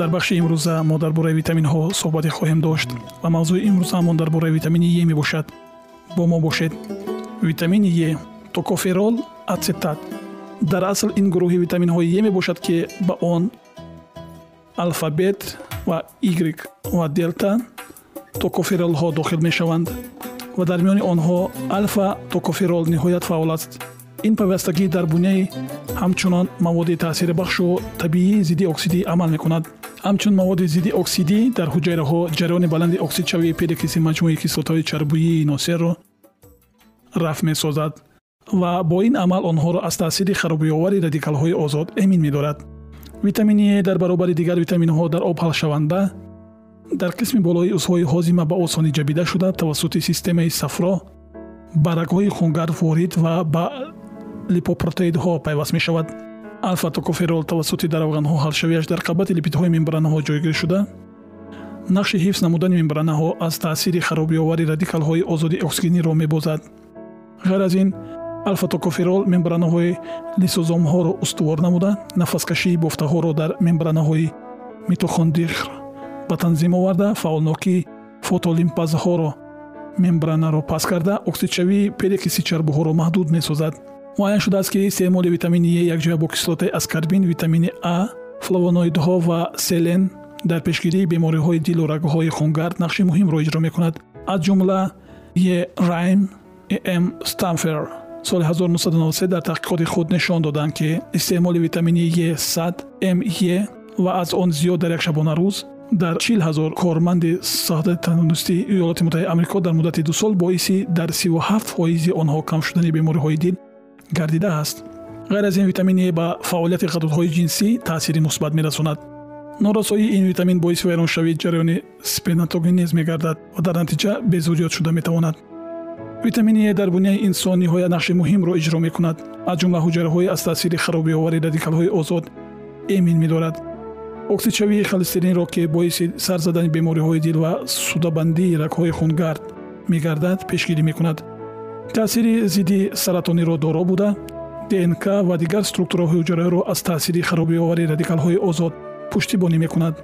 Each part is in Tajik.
дар бахши имрӯза мо дар бораи витаминҳо суҳбате хоҳем дошт ва мавзӯи имрӯзаамон дар бораи витамини е мебошад. Бо мо бошед. Витамини е токоферол ацетат. Дар асл ин гурӯҳи витаминҳои е мебошад ки ба он алфабет ва игрик ва делта токоферолҳо дохил мешаванд ва дар миёни онҳо алфа токоферол ниҳоят фаъол аст. Ин пайвастагӣ дар буняи ҳамчунон маводи таъсирбахшу табиии зидди оксидӣ амал мекунад ҳамчун маводи зидди оксидӣ дар ҳуҷайраҳо ҷараёни баланди оксидшавии перекиси маҷмӯи кислотаҳои чарбуии носерро рафъ месозад ва бо ин амал онҳоро аз таъсири харобиовари радикалҳои озод эмин медорад. Витамини е дар баробари дигар витаминҳо дар об ҳалшаванда дар қисми болои узвҳои ҳозима ба осонӣ ҷабида шуда тавассути системаи сафро ба рагҳои хунгард ворид ва ба липопротеидҳо пайваст мешавад алфа-токоферол тавассути даравғанҳо ҳалшавиаш дар қабати липидҳои мембранаҳо ҷойгир шуда? Нақши ҳифз намудани мембранаҳо аз таъсири харобиовари радикалҳои озоди оксигениро мебозад. Ғайр аз ин алфа-токоферол мембранаҳои лисозомҳоро устувор намуда нафаскашии бофтаҳоро дар мембранаҳои митохондихр ба танзим оварда фаъолнокии фотолимпазҳоро мембранаро паст карда оксидшавии перекиси чарбуҳоро маҳдуд месозад муайян шудааст ки истеъмоли витамини е якҷоя бо кислотаи аскарбин витамини а флавоноидҳо ва селен. Дар пешгирии бемориҳои дилу рагҳои хунгард нақши муҳимро иҷро мекунад. Аз ҷумла е райм м стамфер соли 1993 дар таҳқиқоти худ нишон доданд ки истеъмоли витамини е 100 ме ва аз он зиёд дар як шабонарӯз дар чил ҳазор корманди соҳдати тандурустии иёлоти муттаҳидаи амрико дар муддати ду сол боиси дар 37 фоизи онҳо кам шудани бемориҳои дил гардидааст ғайр аз ин витамин е ба фаъолияти ғадудҳои ҷинсӣ таъсири мусбат мерасонад. Норасоии ин витамин боиси вайроншавии ҷараёни спенатогенез мегардад ва дар натиҷа безурёт шуда метавонад. Витамини е дар буняи инсон ниҳоят нақши муҳимро иҷро мекунад. Аз ҷумла ҳуҷайраҳое аз таъсири харобиовари радикалҳои озод эмин медорад. Оксидшавии холестеринро ки боиси сар задани бемориҳои дил ва судабандии рагҳои хунгард мегардад пешгирӣ мекунад таъсири зидди саратониро доро буда днк ва дигар структураҳои ҳуҷраиро аз таъсири харобиовари радикалҳои озод пуштибонӣ мекунад.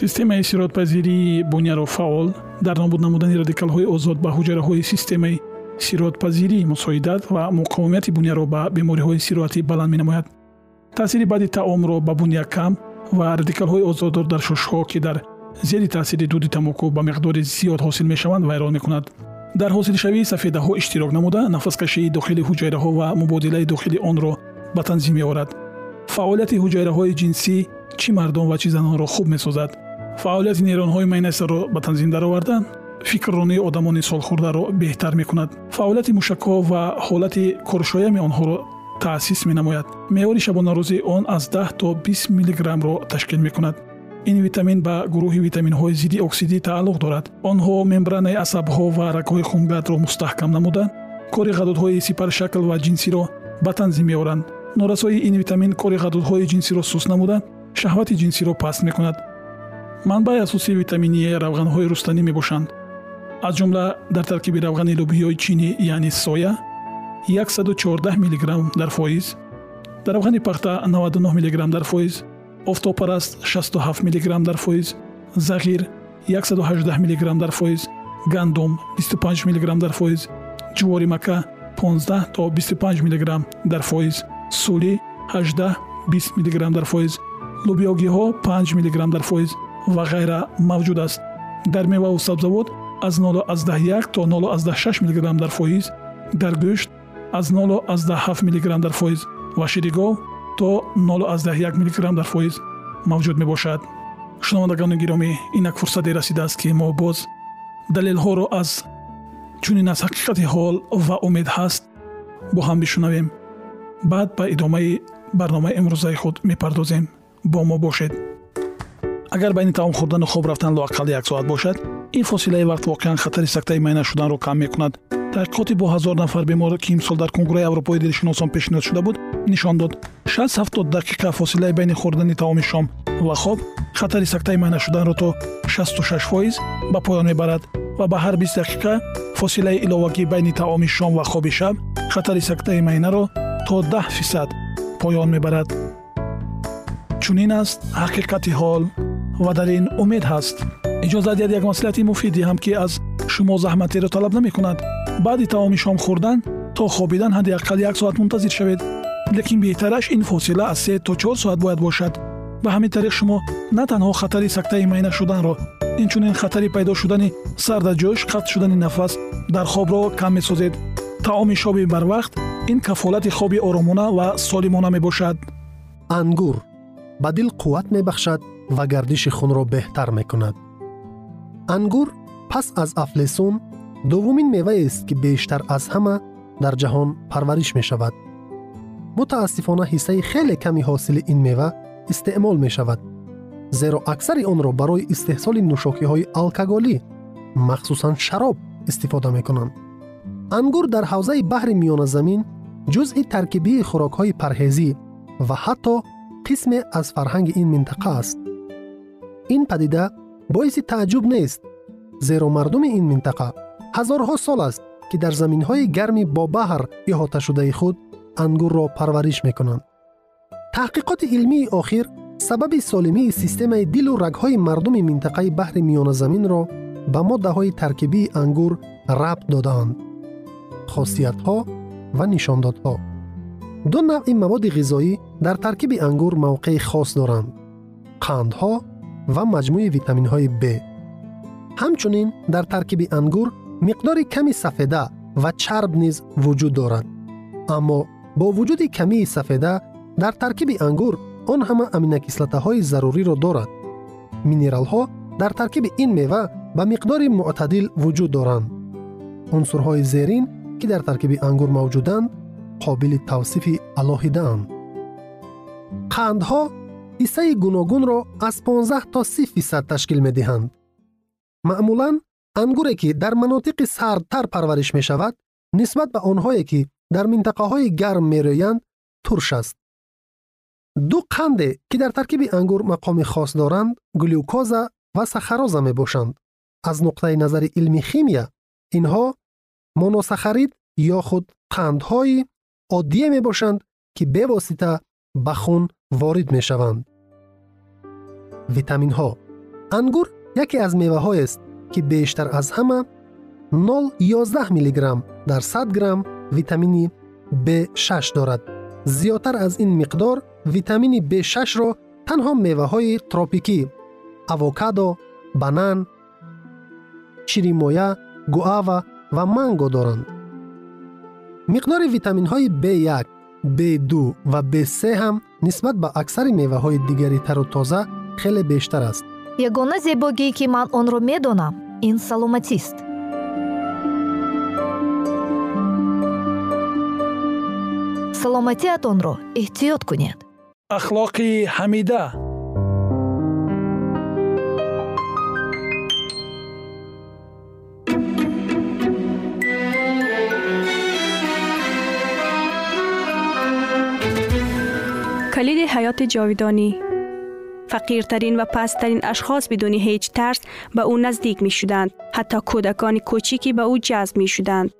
Системаи сиротпазирии буняро фаъол дар нобуд намудани радикалҳои озод ба ҳуҷраҳои системаи сиротпазирӣ мусоидат ва муқовимияти буняро ба бемориҳои сироатӣ баланд менамояд. Таъсири баъди таомро ба буня кам ва радикалҳои озоддор дар шушҳо ки дар зери таъсири дуди тамоку ба миқдори зиёд ҳосил мешаванд вайрон мекунад дар ҳосилшавии сафедаҳо иштирок намуда нафаскашии дохили ҳуҷайраҳо ва мубодилаи дохили онро ба танзим меорад. Фаъолияти ҳуҷайраҳои ҷинсӣ чӣ мардон ва чӣ занонро хуб месозад? Фаъолияти нейронҳои майнасаро ба танзим дароварда фикрронии одамони солхӯрдаро беҳтар мекунад? Фаъолияти мушакҳо ва ҳолати коршоями онҳоро таъсис менамояд? Меъёри шабонарӯзии он аз 10 то 20 миллиграммро ташкил мекунад ин витамин ба гурӯҳи витаминҳои зидди оксидӣ тааллуқ дорад. Онҳо мембранаи асабҳо ва рагҳои хунгардро мустаҳкам намуда кори ғадудҳои сипаршакл ва ҷинсиро ба танзим меоранд. Норасои ин витамин кори ғадудҳои ҷинсиро суст намуда шаҳвати ҷинсиро паст мекунад. Манбаи асосии витамини е равғанҳои рустанӣ мебошанд. Аз ҷумла дар таркиби равғани лӯбиёи чинӣ яъне соя 114 мг дар фоиз дар равғани пахта 99 мг дар фоиз офтобпараст 67 мг дар фоиз зағир 118 мг дар фоиз гандум 25 мг дар фоиз ҷувори мака 15 то 25 мг дар фоиз сӯли 18 20 мг дар фоиз лӯбиёгиҳо 5 мг дар фоиз ва ғайра мавҷуд аст. Дар меваву сабзавот аз 0,1 то 0,6 мг дар фоиз дар гӯшт аз 0,7 мг дар фоиз ва ширигов то 0,1 мг дар фоиз мавҷуд мебошад. Шунавандагони гиромӣ инак фурсате расидааст ки мо боз далелҳоро аз чунин аз ҳақиқати ҳол ва умед ҳаст бо ҳам бишунавем. Баъд ба идомаи барномаи имрӯзаи худ мепардозем. Бо мо бошед. Агар байни таом хӯрдану хоб рафтан лоақал як соат бошад ин фосилаи вақт воқеан хатари сактаи майна шуданро кам мекунад таҳқиқоти бо ҳазор нафар бемор ки имсол дар конгурраи аврупои дилшиносон пешниҳод шуда буд нишон дод. 670 дақиқа фосилаи байни хӯрдани таоми шом. ва хоб хатари сактаи майна шуданро то 66 фоиз ба поён мебарад ва ба ҳар 20 дақиқа фосилаи иловагӣ байни таоми шом ва хоби шаб хатари сактаи майнаро то 10 фисад поён мебарад. чунин аст ҳақиқати ҳол ва дар ин умед ҳаст. иҷозат диҳад як маслиҳати муфид диҳам ки аз шумо заҳматеро талаб намекунад баъди таоми шом хӯрдан то хобидан ҳадди ақал як соат мунтазир шавед лекин беҳтараш ин фосила аз се то чор соат бояд бошад ба ҳамин тариқ шумо на танҳо хатари сактаи майна шуданро инчунин хатари пайдо шудани сардаҷӯш қатъ шудани нафас дар хобро кам месозед таоми шоби барвақт ин кафолати хоби оромона ва солимона мебошад ангур ба дил қувват мебахшад ва гардиши хунро беҳтар мекунад ангур пас аз афлесун дуввумин меваест ки бештар аз ҳама дар ҷаҳон парвариш мешавад мутаассифона ҳиссаи хеле ками ҳосили ин мева истеъмол мешавад зеро аксари онро барои истеҳсоли нӯшокиҳои алкоголӣ махсусан шароб истифода мекунанд ангур дар ҳавзаи баҳри миёназамин ҷузъи таркибии хӯрокҳои парҳезӣ ва ҳатто қисме аз фарҳанги ин минтақа аст ин падида боиси тааҷҷуб нест зеро мардуми ин минтақа ҳазорҳо сол аст ки дар заминҳои гарми бо баҳр иҳоташудаи худ ангурро парвариш мекунанд. Таҳқиқоти илмии охир сабаби солимии системаи дилу рагҳои мардуми минтақаи баҳри миёназаминро ба моддаҳои таркибии ангур рабт додаанд хосиятҳо ва нишондодҳо. Ду навъи маводи ғизоӣ дар таркиби ангур мавқеи хос доранд қандҳо ва маҷмӯи витаминҳои б. Ҳамчунин дар таркиби ангур миқдори ками сафеда ва чарб низ вуҷуд дорад. Аммо бо вуҷуди камии сафеда дар таркиби ангур он ҳама аминокислотаҳои заруриро дорад. Минералҳо дар таркиби ин мева ба миқдори мӯътадил вуҷуд доранд. Унсурҳои зерин ки дар таркиби ангур мавҷуданд қобили тавсифи алоҳидаанд. Қандҳо ҳиссаи гуногунро аз 15 то 30 фисад ташкил медиҳанд. Маъмулан ангуре ки дар манотиқи сардтар парвариш мешавад нисбат ба онҳое ки дар минтақаҳои гарм мерӯянд турш аст ду қанде ки дар таркиби ангур мақоми хос доранд глюкоза ва сахароза мебошанд. Аз нуқтаи назари илми химия инҳо моносахарид ё худ қандҳои оддие мебошанд ки бевосита ба хун ворид мешаванд. Витаминҳо. Ангур яке аз меваҳоест ки бештар аз ҳама 011 мг дар 100 грамм витамини b6 дорад. Зиёдтар аз ин миқдор витамини b6ро танҳо меваҳои тропикӣ авокадо банан чиримоя гуава ва манго доранд. Миқдори витаминҳои b1 b2 ва b3 ҳам нисбат ба аксари меваҳои дигари тару тоза хеле бештар аст ягона зебогие ки ман онро медонам ин саломатист. Саломатиатонро эҳтиёт кунед. Ахлоқи ҳамида. Калиди ҳаёти ҷовидонӣ فقیرترین و پسترین اشخاص بدون هیچ ترس به او نزدیک می شدند. حتی کودکان کوچیکی به او جذب می شدند.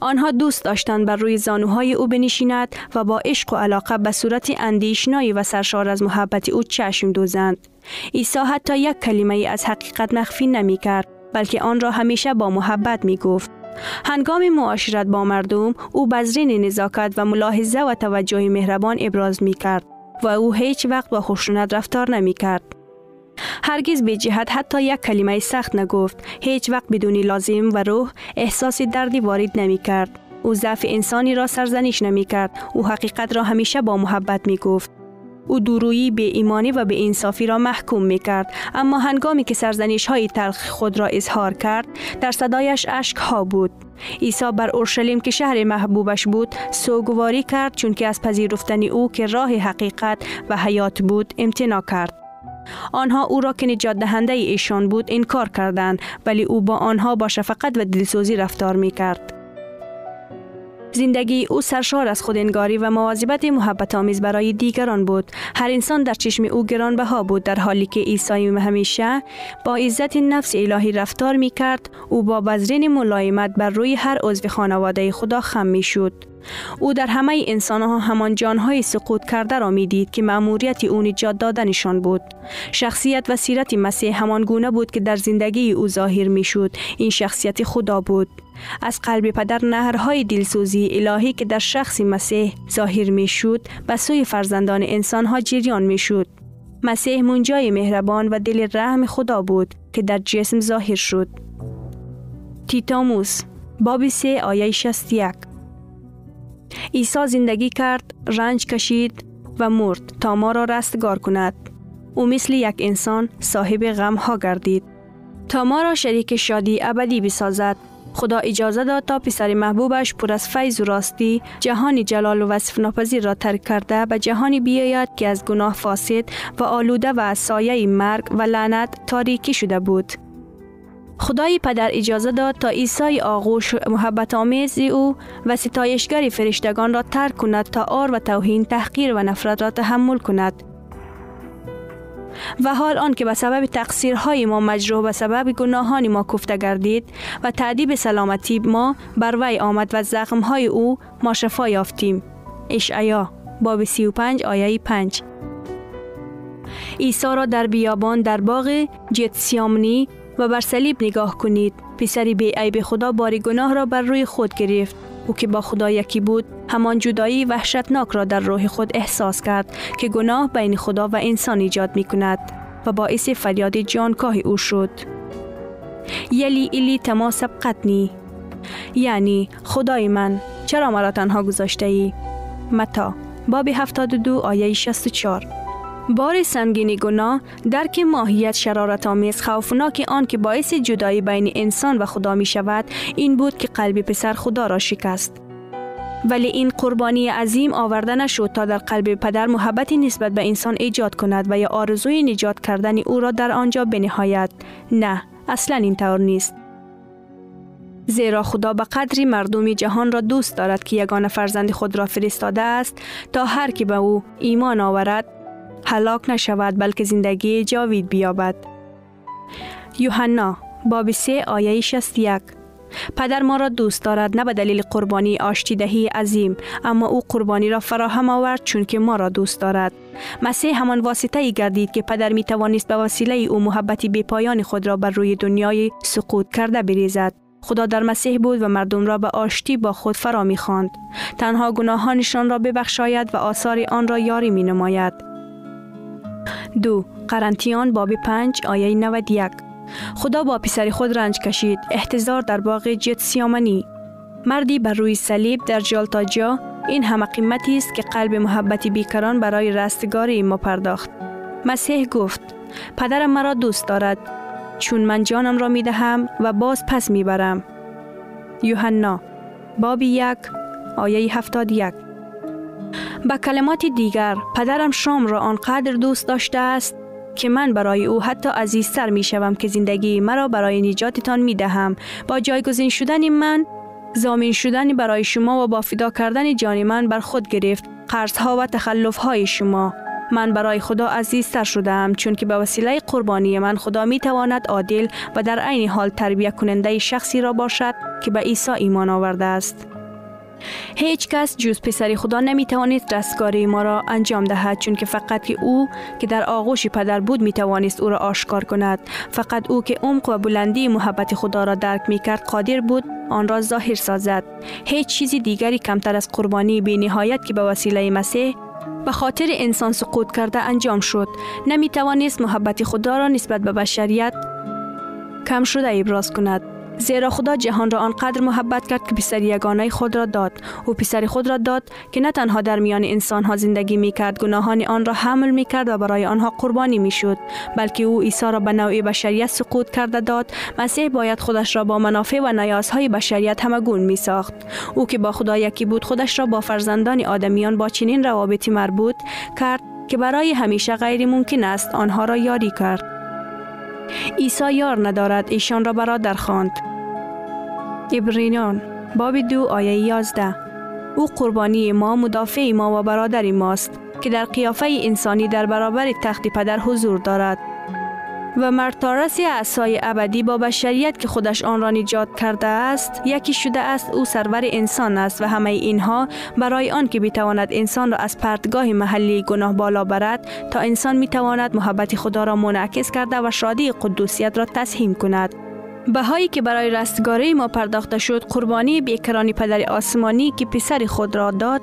آنها دوست داشتند بر روی زانوهای او بنشیند و با عشق و علاقه به صورت اندیشنایی و سرشار از محبت او چشم دوزند. عیسی حتی یک کلمه از حقیقت مخفی نمی کرد بلکه آن را همیشه با محبت می گفت. هنگام معاشرت با مردم او بزرین نزاکت و ملاحظه و توجه مهربان ابراز می کرد و او هیچ وقت با خشونت رفتار نمی کرد. هرگز به جهت حتی یک کلمه سخت نگفت. هیچ وقت بدون لازم و روح احساس دردی وارد نمی کرد او ضعف انسانی را سرزنش نمی کرد او حقیقت را همیشه با محبت می گفت او دورویی به ایمانی و به انصافی را محکوم می کرد اما هنگامی که سرزنش های تلخ خود را اظهار کرد در صدایش اشک ها بود. عیسی بر اورشلیم که شهر محبوبش بود سوگواری کرد چون که از پذیرفتن او که راه حقیقت و حیات بود امتنا کرد. آنها او را که نجات دهنده ایشان بود انکار کردند ولی او با آنها با شفقت و دلسوزی رفتار می کرد. زندگی او سرشار از خودانگاری و مواظبت محبت آمیز برای دیگران بود. هر انسان در چشم او گرانبها بود در حالی که عیسی همیشه با عزت نفس الهی رفتار می کرد. او با بذرین ملایمت بر روی هر عضو خانواده خدا خم می شد. او در همه انسان ها همان جانهای سقوط کرده را می دید که مأموریت او نجات دادنشان بود. شخصیت و سیرت مسیح همان گونه بود که در زندگی او ظاهر می شد. این شخصیت خدا بود. از قلب پدر نهرهای دلسوزی الهی که در شخص مسیح ظاهر می شد به سوی فرزندان انسان ها جریان می شد. مسیح منجای مهربان و دل رحم خدا بود که در جسم ظاهر شد. تیتاموس باب 3 آیه 61 عیسی زندگی کرد، رنج کشید و مرد تا ما را رستگار کند. او مثل یک انسان صاحب غم ها گردید. تا ما را شریک شادی ابدی بسازد. خدا اجازه داد تا پسر محبوبش پر از فیض و راستی جهانی جلال و وصف ناپذیر را ترک کرده به جهانی بیاید که از گناه فاسد و آلوده و از سایه مرگ و لعنت تاریکی شده بود. خدای پدر اجازه داد تا عیسی آغوش محبت آمیز او و ستایشگر فرشتگان را ترک کند تا آر و توهین تحقیر و نفرت را تحمل کند و حال آن که به سبب تقصیرهای ما مجروح به سبب گناهان ما کفته گردید و تعدیب سلامتی ما بر وی آمد و زخمهای او ما شفا یافتیم. اشعیا باب 35 آیه 5 عیسی را در بیابان در باغ جتسیامنی و بر صلیب نگاه کنید. پسری بی عیب خدا بار گناه را بر روی خود گرفت. او که با خدا یکی بود همان جدایی وحشتناک را در روح خود احساس کرد که گناه بین خدا و انسان ایجاد می کند و باعث فریاد جانکاه او شد. یلی ایلی تما سبقتنی یعنی خدای من چرا مرا تنها گذاشته ای؟ متا باب 72 آیه 64 بار سنگین گناه درک ماهیت شرارت آمیز خوفناک آن که باعث جدایی بین انسان و خدا می شود این بود که قلب پسر خدا را شکست. ولی این قربانی عظیم آورده نشد تا در قلب پدر محبتی نسبت به انسان ایجاد کند و یا آرزوی نجات کردن او را در آنجا بنهایت. نه اصلا این طور نیست. زیرا خدا به قدری مردم جهان را دوست دارد که یگان فرزند خود را فرستاده است تا هر کی به او ایمان آورد هلاک نشود بلکه زندگی جاوید بیابد. یوحنا باب 3 آیه 61 پدر ما را دوست دارد نه به دلیل قربانی آشتی دهی عظیم اما او قربانی را فراهم آورد چون که ما را دوست دارد مسیح همان واسطه ای گردید که پدر می توانست به وسیله او محبتی بی پایان خود را بر روی دنیای سقوط کرده بریزد خدا در مسیح بود و مردم را به آشتی با خود فرا می خواند. تنها گناهانشان را ببخشاید و آثار آن را یاری می نماید. دو قرنتیان باب پنج آیه 91 خدا با پسر خود رنج کشید. احتضار در باغ جت سیامنی مردی بر روی صلیب در جالتاجا این همه قیمتی است که قلب محبتی بیکران برای رستگاری ما پرداخت. مسیح گفت پدرم مرا دوست دارد. چون من جانم را می دهم و باز پس می برم یوحنا باب یک آیه هفتاد یک. به کلمات دیگر پدرم شام را آنقدر دوست داشته است که من برای او حتی عزیزتر می شوم که زندگی مرا برای نجاتتان می دهم با جایگزین شدن من زامین شدن برای شما و با فدا کردن جان من بر خود گرفت قرض ها و تخلف های شما من برای خدا عزیزتر شدم چون که به وسیله قربانی من خدا می تواند عادل و در عین حال تربیت کننده شخصی را باشد که به عیسی ایمان آورده است. هیچ کس جز پسر خدا نمی رستگاری ما را انجام دهد چون که فقط که او که در آغوش پدر بود می توانست او را آشکار کند. فقط او که عمق و بلندی محبت خدا را درک می کرد قادر بود آن را ظاهر سازد. هیچ چیز دیگری کمتر از قربانی بی نهایت که به وسیله مسیح به خاطر انسان سقوط کرده انجام شد. نمی توانست محبت خدا را نسبت به بشریت کم شده ابراز کند. زیرا خدا جهان را آنقدر محبت کرد که پسر یگانه خود را داد. او پسر خود را داد که نه تنها در میان انسان ها زندگی می کرد گناهان آن را حمل می کرد و برای آنها قربانی می شد بلکه او عیسی را به نوع بشریت سقوط کرده داد. مسیح باید خودش را با منافع و نیازهای بشریت همگون می ساخت او که با خدا یکی بود خودش را با فرزندان آدمیان با چنین روابطی مربوط کرد که برای همیشه غیر ممکن است آنها را یاری کرد. عیسی یار ندارد ایشان را برادر خواند. ابرینان باب دو آیه یازده. او قربانی ما مدافع ما و برادر ماست که در قیافه انسانی در برابر تخت پدر حضور دارد. و مرتارس اعصای ابدی با بشریت که خودش آن را نجات کرده است یکی شده است او سرور انسان است و همه اینها برای آن که بتواند انسان را از پرتگاه محلی گناه بالا برد تا انسان می‌تواند محبت خدا را منعکس کرده و شادی قدوسیت را تسهیم کند. بهایی که برای رستگاری ما پرداخته شد قربانی بیکرانی پدر آسمانی که پسر خود را داد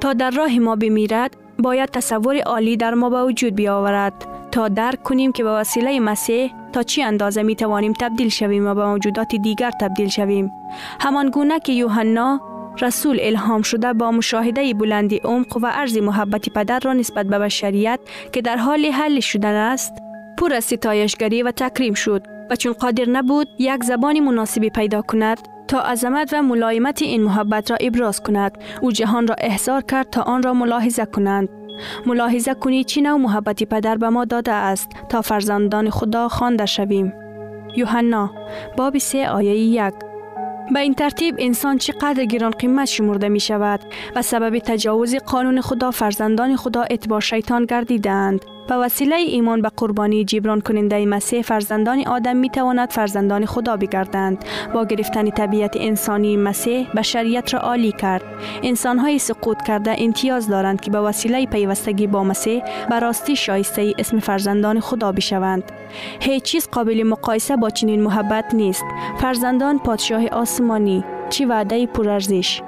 تا در راه ما بمیرد باید تصور عالی در ما به وجود بیاورد. تا درک کنیم که به وسیله مسیح تا چی اندازه می توانیم تبدیل شویم و به موجودات دیگر تبدیل شویم. همان گونه که یوحنا رسول الهام شده با مشاهده بلندی عمق و عرض محبت پدر را نسبت به بشریت که در حال حل شدن است پر از ستایشگری و تکریم شد و چون قادر نبود یک زبان مناسبی پیدا کند تا عظمت و ملایمت این محبت را ابراز کند. او جهان را احضار کرد تا آن را ملاحظه کنند. ملاحظه کنید چی نوع محبتی پدر به ما داده است تا فرزندان خدا خوانده شویم. یوحنا باب سه آیه یک به این ترتیب انسان چقدر گران قیمت شمرده می شود و سبب تجاوز قانون خدا فرزندان خدا اتباع شیطان گردیدند. به وسیله ایمان به قربانی جبران کننده مسیح فرزندان آدم می تواند فرزندان خدا بگردند با گرفتن طبیعت انسانی مسیح بشریت را عالی کرد انسان های سقوط کرده امتیاز دارند که به وسیله پیوستگی با مسیح به راستی شایسته اسم فرزندان خدا بشوند هیچ چیز قابل مقایسه با چنین محبت نیست فرزندان پادشاه آسمانی چی وعده پرارزش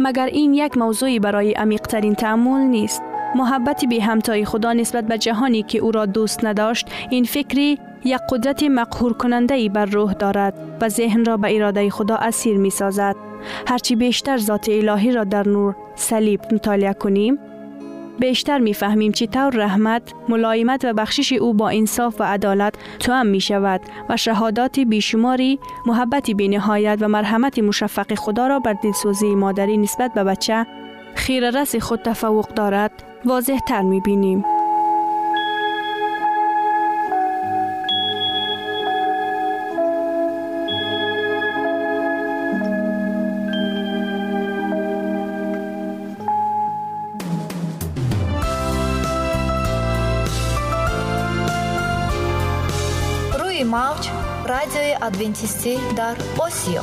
مگر این یک موضوعی برای عمیقترین تعمل نیست محبت بی همتای خدا نسبت به جهانی که او را دوست نداشت این فکری یک قدرت مقهور کننده ای بر روح دارد و ذهن را به اراده خدا اسیر می سازد. هرچی بیشتر ذات الهی را در نور صلیب مطالعه کنیم بیشتر می‌فهمیم طور رحمت، ملایمت و بخشش او با انصاف و عدالت هم می شود و شهادات بیشماری، محبت نهایت و مرحمت مشفق خدا را بر دلسوزی مادری نسبت به بچه خیره رس خود تفوق دارد واضح تر می بینیم. روی موج رادیوی ادوینتیستی در اوسیو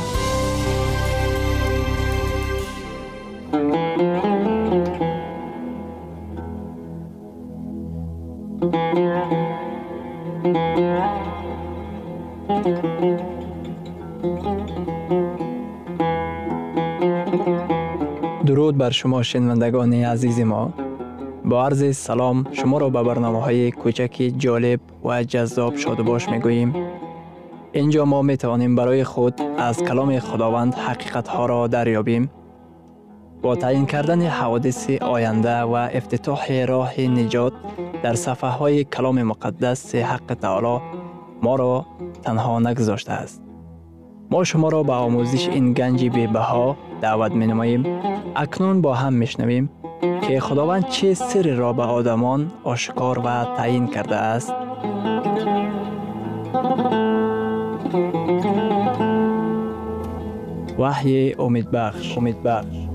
درود بر شما شنوندگان عزیز ما. با عرض سلام شما را به برنامه های کوچک جالب و جذاب شاد باش می گوییم اینجا ما می توانیم برای خود از کلام خداوند حقیقت ها را دریابیم. با تعیین کردن حوادث آینده و افتتاح راه نجات در صفحه های کلام مقدس حق تعالی ما را تنها نگذاشته است. ما شما را به آموزش این گنج بها دعوت می نماییم. اکنون با هم می شنویم که خداوند چه سر را به آدمان آشکار و تعیین کرده است. وحی امید بخش امید بخش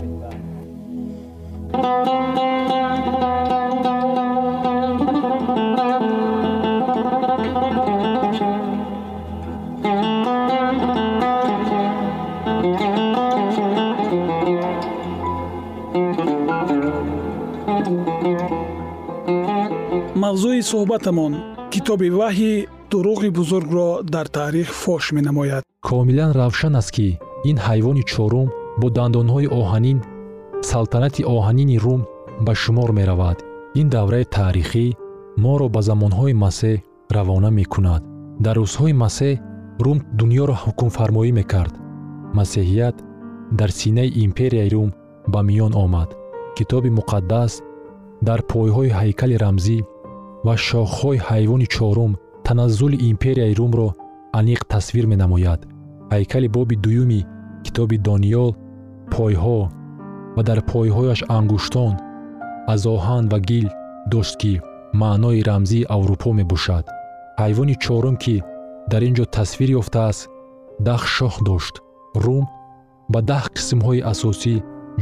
мавзӯи суҳбатамон китоби ваҳйи дуруғи бузургро дар таърих фош менамояд. Комилан равшан аст ки ин ҳайвони чорум бо дандонҳои оҳанин салтанати оҳанини рум ба шумор меравад. Ин давраи таърихӣ моро ба замонҳои масеҳ равона мекунад. Дар рӯзҳои масеҳ рум дуньёро ҳукмфармоӣ мекард. Масеҳият дар синаи империяи рум ба миён омад. Китоби муқаддас дар пойҳои ҳайкали рамзӣ ва шохҳои ҳайвони чорум таназзули империяи румро аниқ тасвир менамояд. Ҳайкали боби дуюми китоби дониёл пойҳо ва дар пойҳояш ангуштон аз оҳан ва гил дошт ки маънои рамзии аврупо мебошад. Ҳайвони чорум ки дар ин ҷо тасвир ёфтааст даҳ шох дошт. Рум ба даҳ қисмҳои асосӣ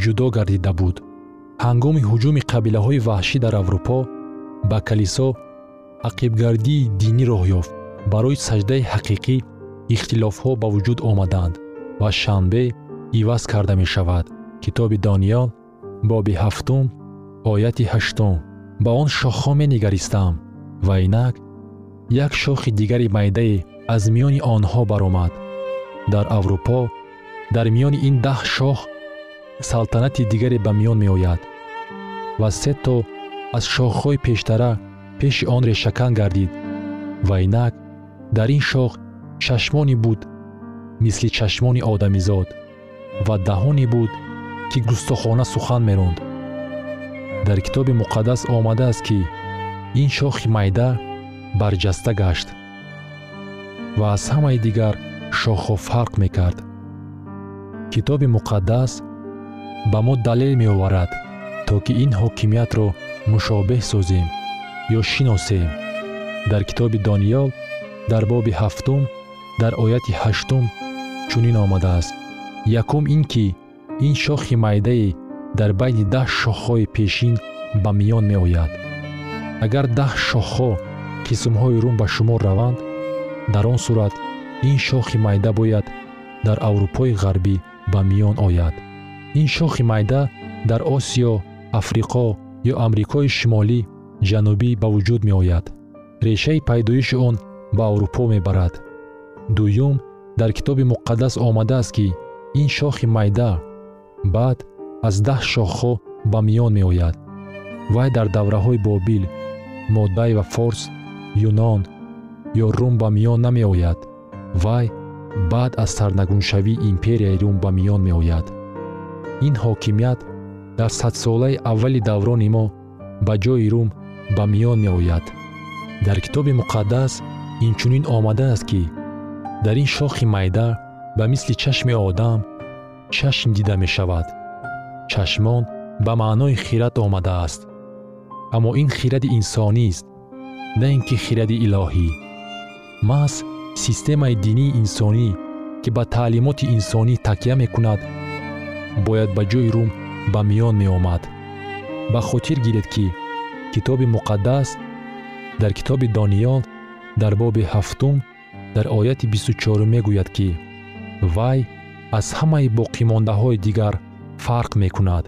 ҷудо гардида буд. Ҳангоми ҳуҷуми қабилаҳои ваҳшӣ дар аврупо ба калисо ақибгардии динӣ роҳ ёфт. Барои саҷдаи ҳақиқӣ ихтилофҳо ба вуҷуд омаданд ва шанбе иваз карда мешавад китоби дониёл боби ҳафтум ояти ҳаштум. Ба он шохҳо менигаристам ва инак як шохи дигари майдае аз миёни онҳо баромад. Дар аврупо дар миёни ин даҳ шоҳ салтанати дигаре ба миён меояд ва се то аз шохҳои пештара пеши он решакан гардид. Ва инак дар ин шоҳ чашмоне буд мисли чашмони одамизод ва даҳоне буд ки густохона сухан меронд дар китоби муқаддас омадааст ки ин шохи майда барҷаста гашт ва аз ҳамаи дигар шохҳо фарқ мекард. Китоби муқаддас ба мо далел меоварад то ки ин ҳокимиятро мушобеҳ созем ё шиносем. Дар китоби дониёл дар боби ҳафтум дар ояти ҳаштум чунин омадааст. Якум ин ки ин шохи майдае дар байни даҳ шохҳои пешин ба миён меояд. агар даҳ шохҳо қисмҳои рум ба шумор раванд дар он сурат ин шохи майда бояд дар аврупои ғарбӣ ба миён ояд. ин шохи майда дар осиё африқо ё амрикои шимолӣ ҷанубӣ ба вуҷуд меояд. решаи пайдоиши он ба аврупо мебарад. дуюм дар китоби муқаддас омадааст ки ин шохи майда баъд аз даҳ шохҳо ба миён меояд. Вай дар давраҳои бобил моддай ва форс юнон ё рум ба миён намеояд. Вай баъд аз сарнагуншавии империяи рум ба миён меояд. Ин ҳокимият дар садсолаи аввали даврони мо ба ҷои рум ба миён меояд. Дар китоби муқаддас инчунин омадааст ки дар ин шохи майда ба мисли чашми одам чашм дида мешавад. Чашмон ба маънои хирад омадааст. Аммо ин хиради инсонист на ин ки хиради илоҳӣ. Маҳз системаи динии инсонӣ ки ба таълимоти инсонӣ такя мекунад бояд ба ҷои рум ба миён меомад. Ба хотир гиред ки китоби муқаддас дар китоби дониёл дар боби ҳафтум дар ояти бисту чорум мегӯяд ки вай аз ҳамаи боқимондаҳои дигар фарқ мекунад.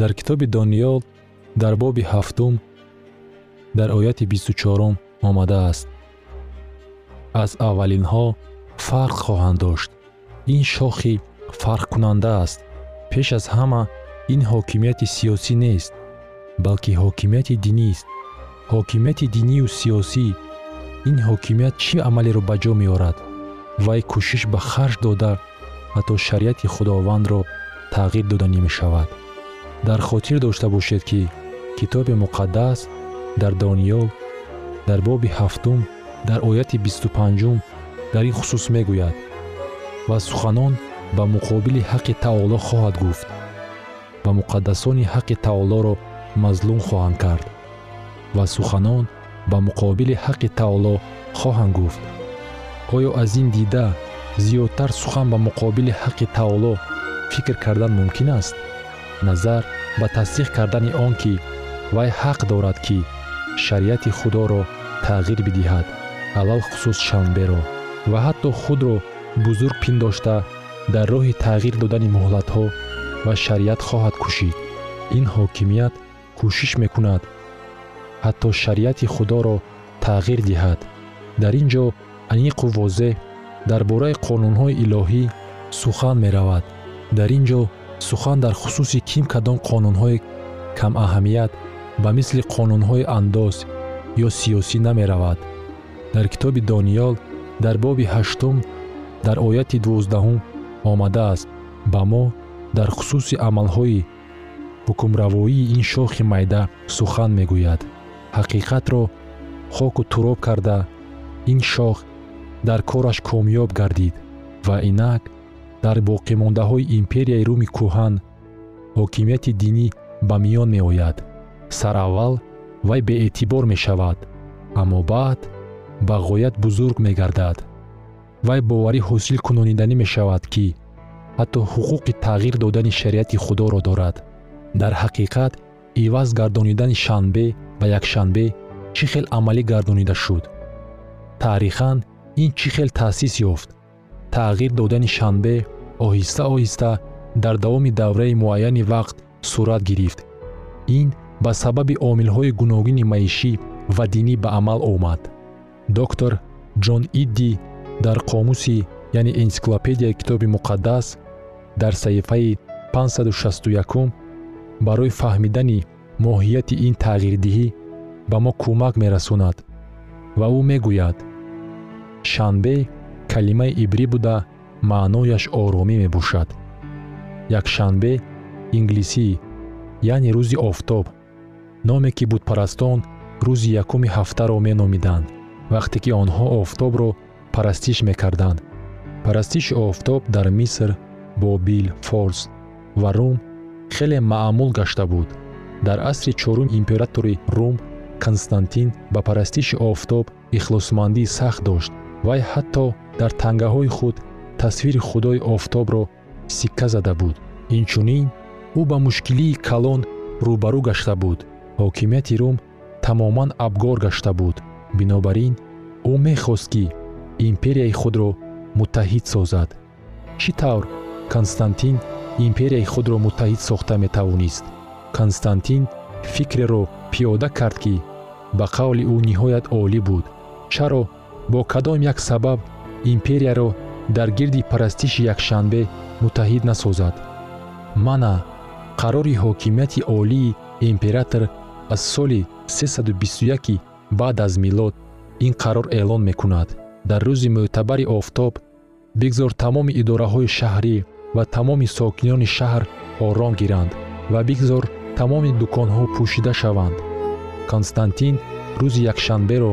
Дар китоби дониёл дар боби ҳафтум дар ояти бисту чорум омадааст. Аз аввалинҳо фарқ хоҳанд дошт. Ин шохи фарқкунанда аст пеш аз ҳама ин ҳокимияти сиёсӣ нест балки ҳокимияти динист ҳокимияти динию сиёсӣ ин ҳокимият чӣ амалеро ба ҷо меорад? Вай кӯшиш ба харҷ дода ҳатто шариати худовандро тағйир доданӣ мешавад. Дар хотир дошта бошед ки китоби муқаддас дар дониёл дар боби ҳафтум дар ояти бисту панҷум дар ин хусус мегӯяд ва суханон ба муқобили ҳаққи таоло хоҳад гуфт ва муқаддасони ҳаққи таолоро мазлум хоҳанд кард ва суханон ба муқобили ҳаққи таоло хоҳанд гуфт. Оё аз ин дида зиёдтар сухан ба муқобили ҳаққи таоло фикр кардан мумкин аст. Назар ба тасдиқ кардани он ки вай ҳақ дорад ки шариати худоро тағйир бидиҳад алалхусус шанберо ва ҳатто худро бузург пиндошта дар роҳи тағйир додани муҳлатҳо ва шариат хоҳад кушид. Ин ҳокимият кӯшиш мекунад ҳатто шариати худоро тағйир диҳад. Дар ин ҷо аниқу возеҳ дар бораи қонунҳои илоҳӣ сухан меравад. Дар ин ҷо сухан дар хусуси ким кадом қонунҳои камаҳамият ба мисли қонунҳои андоз ё сиёсӣ намеравад. Дар китоби дониёл дар боби ҳаштум дар ояти дувоздаҳум омадааст. Ба мо дар хусуси амалҳои ҳукмравоии ин шохи майда сухан мегӯяд. Ҳақиқатро хоку туроб карда ин шох дар кораш комёб гардид ва инак дар боқимондаҳои империяи рӯми кӯҳан ҳокимияти динӣ ба миён меояд. Сараввал вай беэътибор мешавад аммо баъд ба ғоят бузург мегардад. Вай боварӣ ҳосил кунониданӣ мешавад ки ҳатто ҳуқуқи тағйир додани шариати худоро дорад. Дар ҳақиқат иваз гардонидани шанбе ба якшанбе чӣ хел амалӣ гардонида шуд. Таърихан ин чӣ хел таъсис ёфт? Тағйир додани шанбе оҳиста оҳиста дар давоми давраи муайяни вақт сурат гирифт. Ин ба сабаби омилҳои гуногуни маишӣ ва динӣ ба амал омад. Доктор ҷон идди дар қомуси яъне энциклопедияи китоби муқаддас дар саҳифаи 561 барои фаҳмидани моҳияти ин тағйирдиҳӣ ба мо кӯмак мерасонад ва ӯ мегӯяд шанбе калимаи ибрӣ буда маънояш оромӣ мебошад. Якшанбе инглисӣ яъне рӯзи офтоб номе ки бутпарастон рӯзи якуми ҳафтаро меномиданд. Вақте ки онҳо офтобро парастиш мекарданд. Парастиши офтоб дар миср бобил форс ва рум хеле маъмул гашта буд. Дар асри чорум императори рум константин ба парастиши офтоб ихлосмандии сахт дошт вай ҳатто дар тангаҳои худ тасвири худои офтобро сикка зада буд. Инчунин ӯ ба мушкилии калон рӯбарӯ гашта буд. Ҳокимияти рум тамоман абгор гашта буд. Бинобар ин ӯ мехост ки империяи худро муттаҳид созад. Чӣ тавр? Константин империяи худро муттаҳид сохта метавонист. Константин фикреро пиёда кард ки ба қавли ӯ ниҳоят олӣ буд. Чаро бо кадом як сабаб империяро дар гирди парастиши якшанбе муттаҳид насозад. Мана қарори ҳокимияти олии император аз соли 321 баъд аз милод ин қарор эълон мекунад. Дар рӯзи мӯътабари офтоб бигзор тамоми идораҳои шаҳрӣ ва тамоми сокинони шаҳр ором гиранд ва бигзор тамоми дуконҳо пӯшида шаванд. Константин рӯзи якшанберо